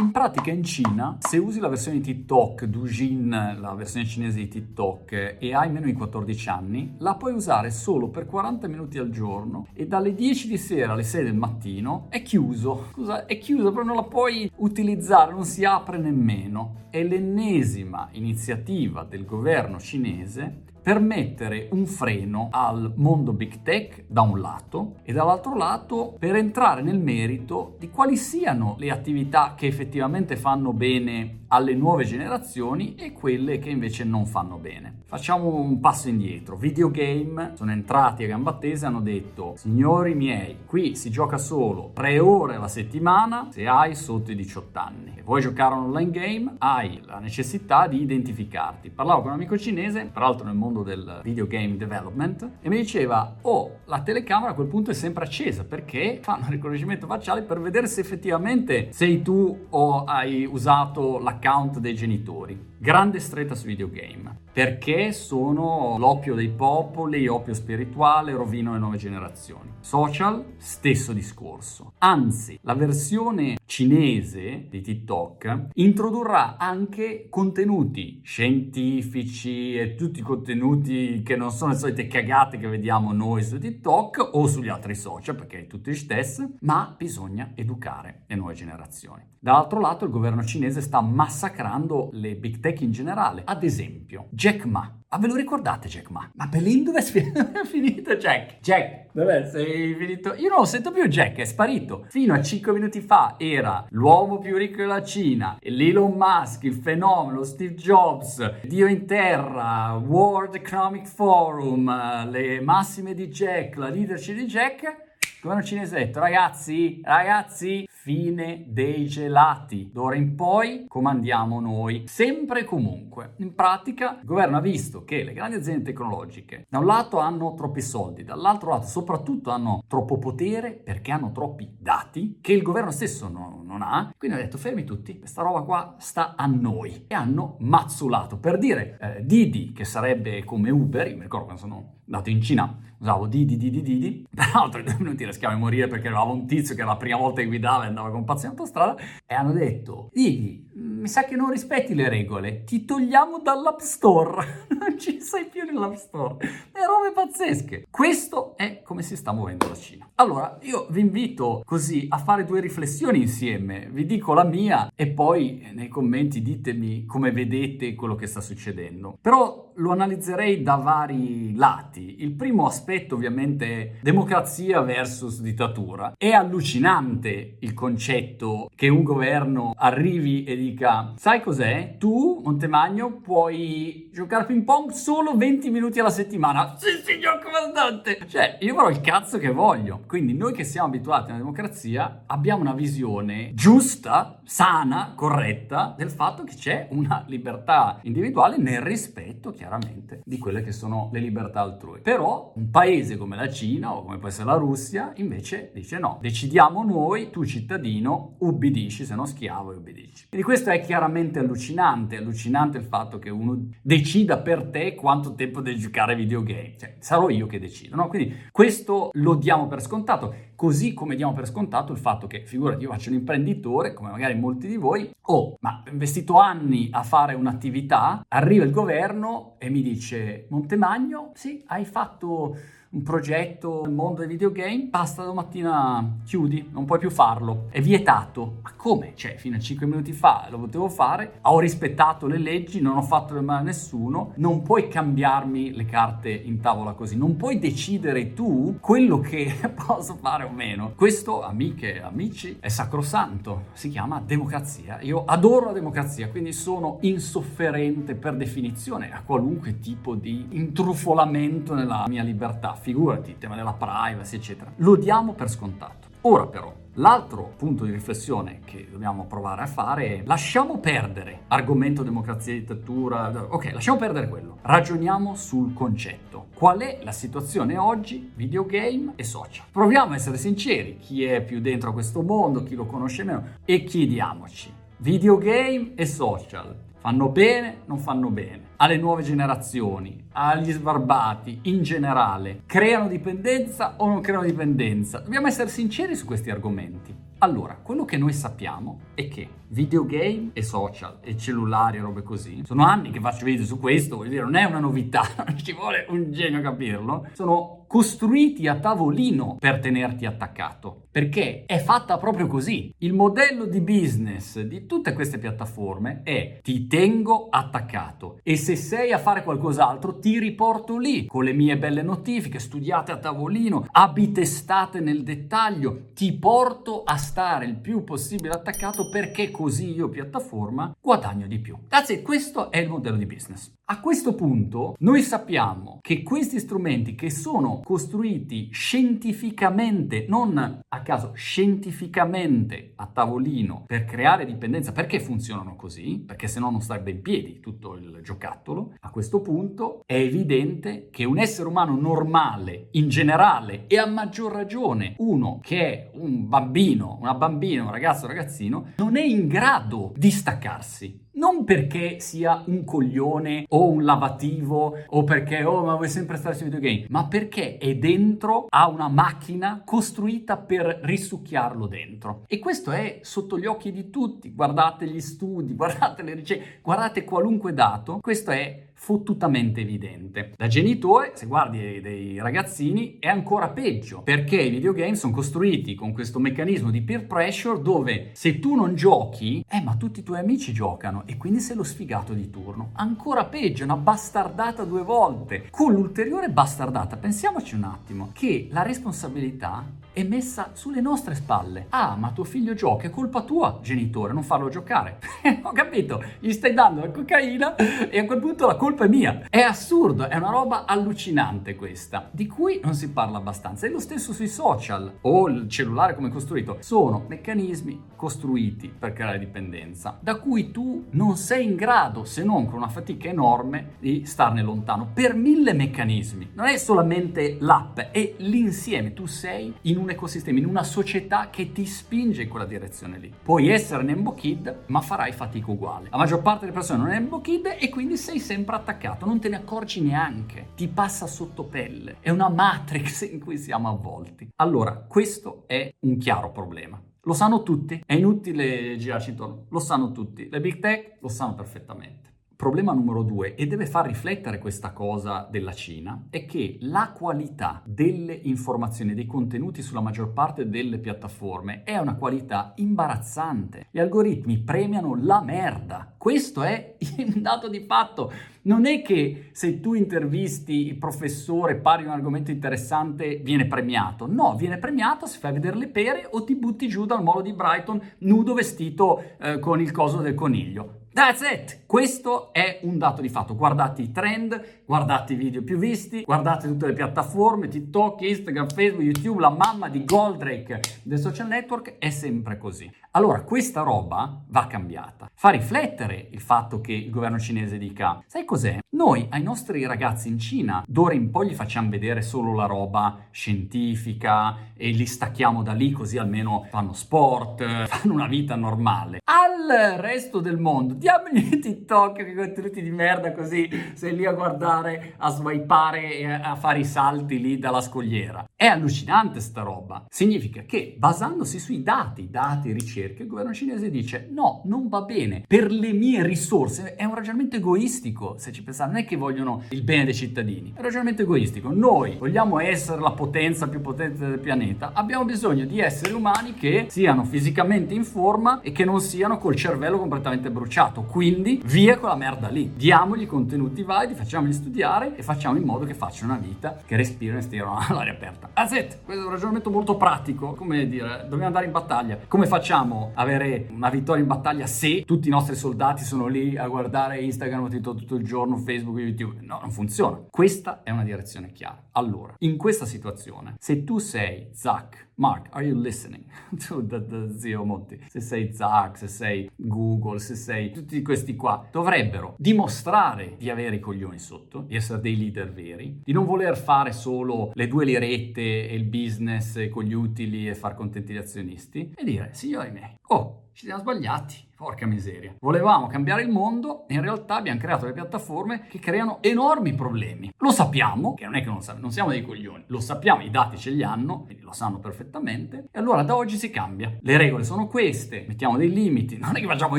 In pratica in Cina, se usi la versione TikTok, Douyin, la versione cinese di TikTok, e hai meno di 14 anni, la puoi usare solo per 40 minuti al giorno e dalle 10 di sera alle 6 del mattino è chiuso. Scusa, è chiuso, però non la puoi utilizzare, non si apre nemmeno. È l'ennesima iniziativa del governo cinese per mettere un freno al mondo big tech da un lato e dall'altro lato per entrare nel merito di quali siano le attività che effettivamente fanno bene alle nuove generazioni e quelle che invece non fanno bene. Facciamo un passo indietro. Videogame sono entrati a gamba tesa e hanno detto signori miei, qui si gioca solo 3 ore alla settimana se hai sotto i 18 anni. E vuoi giocare un online game, hai la necessità di identificarti. Parlavo con un amico cinese, peraltro nel mondo del videogame development, e mi diceva, oh, la telecamera a quel punto è sempre accesa perché fanno il riconoscimento facciale per vedere se effettivamente sei tu o hai usato la l'account dei genitori. Grande stretta su videogame, perché sono l'oppio dei popoli, oppio spirituale, rovino le nuove generazioni. Social, stesso discorso. Anzi, la versione cinese di TikTok introdurrà anche contenuti scientifici e tutti i contenuti che non sono le solite cagate che vediamo noi su TikTok o sugli altri social, perché è tutti gli stessi, ma bisogna educare le nuove generazioni. Dall'altro lato il governo cinese sta massacrando le big tech in generale. Ad esempio, Jack Ma. Ah, ve lo ricordate Jack Ma? Ma Belin dove è finito Jack? Jack, dov'è? Sei finito? Io non lo sento più Jack, è sparito. Fino a 5 minuti fa era l'uomo più ricco della Cina, l'Elon Musk, il fenomeno, Steve Jobs, Dio in terra, World Economic Forum, le massime di Jack, la leadership di Jack. Il governo cinese ha detto ragazzi, ragazzi, fine dei gelati. D'ora in poi comandiamo noi, sempre e comunque. In pratica il governo ha visto che le grandi aziende tecnologiche da un lato hanno troppi soldi, dall'altro lato soprattutto hanno troppo potere perché hanno troppi dati che il governo stesso non, non ha. Quindi ha detto fermi tutti, questa roba qua sta a noi. E hanno mazzulato. Per dire eh, Didi, che sarebbe come Uber, io mi ricordo quando sono andato in Cina, usavo Didi, Didi, Didi. Peraltro in due minuti rischiavo di morire perché avevamo un tizio che la prima volta che guidava e andava con pazzi in autostrada. E hanno detto, Didi, mi sa che non rispetti le regole, ti togliamo dall'App Store, non ci sei più nell'App Store. E robe pazzesche. Questo è come si sta muovendo la Cina. Allora, io vi invito così a fare due riflessioni insieme, vi dico la mia e poi nei commenti ditemi come vedete quello che sta succedendo. Però lo analizzerei da vari lati. Il primo aspetto ovviamente è democrazia versus dittatura. È allucinante il concetto che un governo arrivi e dica sai cos'è? Tu, Montemagno, puoi giocare ping pong solo 20 minuti alla settimana. Sì, signor comandante! Cioè, io farò il cazzo che voglio. Quindi noi che siamo abituati alla democrazia abbiamo una visione giusta, sana, corretta del fatto che c'è una libertà individuale nel rispetto, chiaramente, di quelle che sono le libertà altrui. Però un paese come la Cina o come può essere la Russia invece dice no, decidiamo noi, tu cittadino, ubbidisci, se no schiavo e ubbidisci. Quindi questo è chiaramente allucinante, allucinante il fatto che uno decida per te quanto tempo devi giocare ai videogame. Cioè, sarò io che decido, no? Quindi questo lo diamo per scontato così come diamo per scontato il fatto che, figurati, io faccio un imprenditore, come magari molti di voi, oh, ma ho investito anni a fare un'attività, arriva il governo e mi dice, Montemagno, sì, hai fatto un progetto nel mondo dei videogame, basta domattina chiudi, non puoi più farlo, è vietato. Ma come? Cioè, fino a 5 minuti fa lo potevo fare, ho rispettato le leggi, non ho fatto del male a nessuno, non puoi cambiarmi le carte in tavola così, non puoi decidere tu quello che posso fare o meno. Questo, amiche e amici, è sacrosanto, si chiama democrazia. Io adoro la democrazia, quindi sono insofferente per definizione a qualunque tipo di intrufolamento nella mia libertà figurati, il tema della privacy, eccetera. Lo diamo per scontato. Ora però, L'altro punto di riflessione che dobbiamo provare a fare è lasciamo perdere argomento democrazia e dittatura, ok, lasciamo perdere quello. Ragioniamo sul concetto. Qual è la situazione oggi, videogame e social? Proviamo a essere sinceri, chi è più dentro a questo mondo, chi lo conosce meno e chiediamoci, videogame e social fanno bene, non fanno bene? alle nuove generazioni, agli sbarbati in generale, creano dipendenza o non creano dipendenza? Dobbiamo essere sinceri su questi argomenti. Allora, quello che noi sappiamo è che videogame e social e cellulari e robe così, sono anni che faccio video su questo, vuol dire non è una novità, ci vuole un genio a capirlo, sono costruiti a tavolino per tenerti attaccato, perché è fatta proprio così. Il modello di business di tutte queste piattaforme è ti tengo attaccato e se sei a fare qualcos'altro ti riporto lì con le mie belle notifiche studiate a tavolino, abitestate nel dettaglio, ti porto a stare il più possibile attaccato perché così io piattaforma guadagno di più. Grazie, questo è il modello di business. A questo punto noi sappiamo che questi strumenti che sono costruiti scientificamente, non a caso, scientificamente a tavolino per creare dipendenza, perché funzionano così? Perché se no non starebbe in piedi tutto il giocattolo. A questo punto è evidente che un essere umano normale in generale e a maggior ragione uno che è un bambino, una bambina, un ragazzo, un ragazzino, non è in grado di staccarsi non perché sia un coglione o un lavativo o perché, oh, ma vuoi sempre stare sui videogame, ma perché è dentro a una macchina costruita per risucchiarlo dentro. E questo è sotto gli occhi di tutti. Guardate gli studi, guardate le ricerche, guardate qualunque dato. Questo è fottutamente evidente. Da genitore, se guardi dei ragazzini, è ancora peggio, perché i videogame sono costruiti con questo meccanismo di peer pressure dove se tu non giochi, eh ma tutti i tuoi amici giocano e quindi sei lo sfigato di turno. Ancora peggio, una bastardata due volte. Con l'ulteriore bastardata, pensiamoci un attimo, che la responsabilità è messa sulle nostre spalle. Ah, ma tuo figlio gioca, è colpa tua, genitore, non farlo giocare. Ho capito, gli stai dando la cocaina e a quel punto la colpa è mia. È assurdo, è una roba allucinante questa, di cui non si parla abbastanza. E lo stesso sui social o il cellulare come costruito. Sono meccanismi costruiti per creare dipendenza, da cui tu non sei in grado, se non con una fatica enorme, di starne lontano per mille meccanismi. Non è solamente l'app, è l'insieme. Tu sei in un ecosistema, in una società che ti spinge in quella direzione lì. Puoi essere Nembo Kid, ma farai fatica uguale. La maggior parte delle persone non è Nembo Kid e quindi sei sempre attaccato, non te ne accorgi neanche, ti passa sotto pelle. È una matrix in cui siamo avvolti. Allora, questo è un chiaro problema. Lo sanno tutti, è inutile girarci intorno, lo sanno tutti. Le big tech lo sanno perfettamente. Problema numero due, e deve far riflettere questa cosa della Cina, è che la qualità delle informazioni, dei contenuti sulla maggior parte delle piattaforme è una qualità imbarazzante. Gli algoritmi premiano la merda. Questo è un dato di fatto. Non è che se tu intervisti il professore, parli di un argomento interessante, viene premiato. No, viene premiato se fai vedere le pere o ti butti giù dal molo di Brighton nudo vestito eh, con il coso del coniglio. That's it! Questo è un dato di fatto. Guardate i trend, guardate i video più visti, guardate tutte le piattaforme, TikTok, Instagram, Facebook, YouTube, la mamma di Goldrake del social network è sempre così. Allora, questa roba va cambiata. Fa riflettere il fatto che il governo cinese dica, sai cos'è? Noi ai nostri ragazzi in Cina d'ora in poi gli facciamo vedere solo la roba scientifica e li stacchiamo da lì così almeno fanno sport, fanno una vita normale. Al resto del mondo diamogli TikTok che contenuti di merda così sei lì a guardare, a swipeare e a fare i salti lì dalla scogliera. È allucinante sta roba. Significa che basandosi sui dati, dati, ricerche, il governo cinese dice no, non va bene. Per le mie risorse è un ragionamento egoistico, se ci pensate, non è che vogliono il bene dei cittadini, è un ragionamento egoistico. Noi vogliamo essere la potenza più potente del pianeta, abbiamo bisogno di esseri umani che siano fisicamente in forma e che non siano col cervello completamente bruciato. Quindi via con la merda lì. Diamogli contenuti validi, facciamoli studiare e facciamo in modo che facciano una vita che respirino e stiano all'aria aperta. That's it. Questo è un ragionamento molto pratico. Come dire, dobbiamo andare in battaglia. Come facciamo a avere una vittoria in battaglia se tutti i nostri soldati sono lì a guardare Instagram tutto, tutto il giorno, Facebook YouTube? No, non funziona. Questa è una direzione chiara. Allora, in questa situazione, se tu sei Zach, Mark, are you listening to the zio Monti? Se sei Zach, se sei Google, se sei tutti questi qua, dovrebbero dimostrare di avere i coglioni sotto, di essere dei leader veri, di non voler fare solo le due lirette e il business con gli utili e far contenti gli azionisti e dire, signori miei, oh, ci siamo sbagliati. Porca miseria. Volevamo cambiare il mondo e in realtà abbiamo creato le piattaforme che creano enormi problemi. Lo sappiamo, che non è che non, sappiamo, non siamo dei coglioni, lo sappiamo, i dati ce li hanno, quindi lo sanno perfettamente. E allora da oggi si cambia. Le regole sono queste, mettiamo dei limiti, non è che facciamo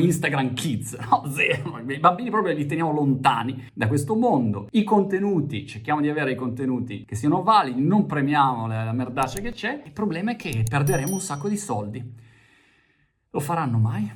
Instagram Kids, no, zero. I bambini proprio li teniamo lontani da questo mondo. I contenuti, cerchiamo di avere i contenuti che siano validi, non premiamo la, la merdaccia che c'è. Il problema è che perderemo un sacco di soldi. Lo faranno mai?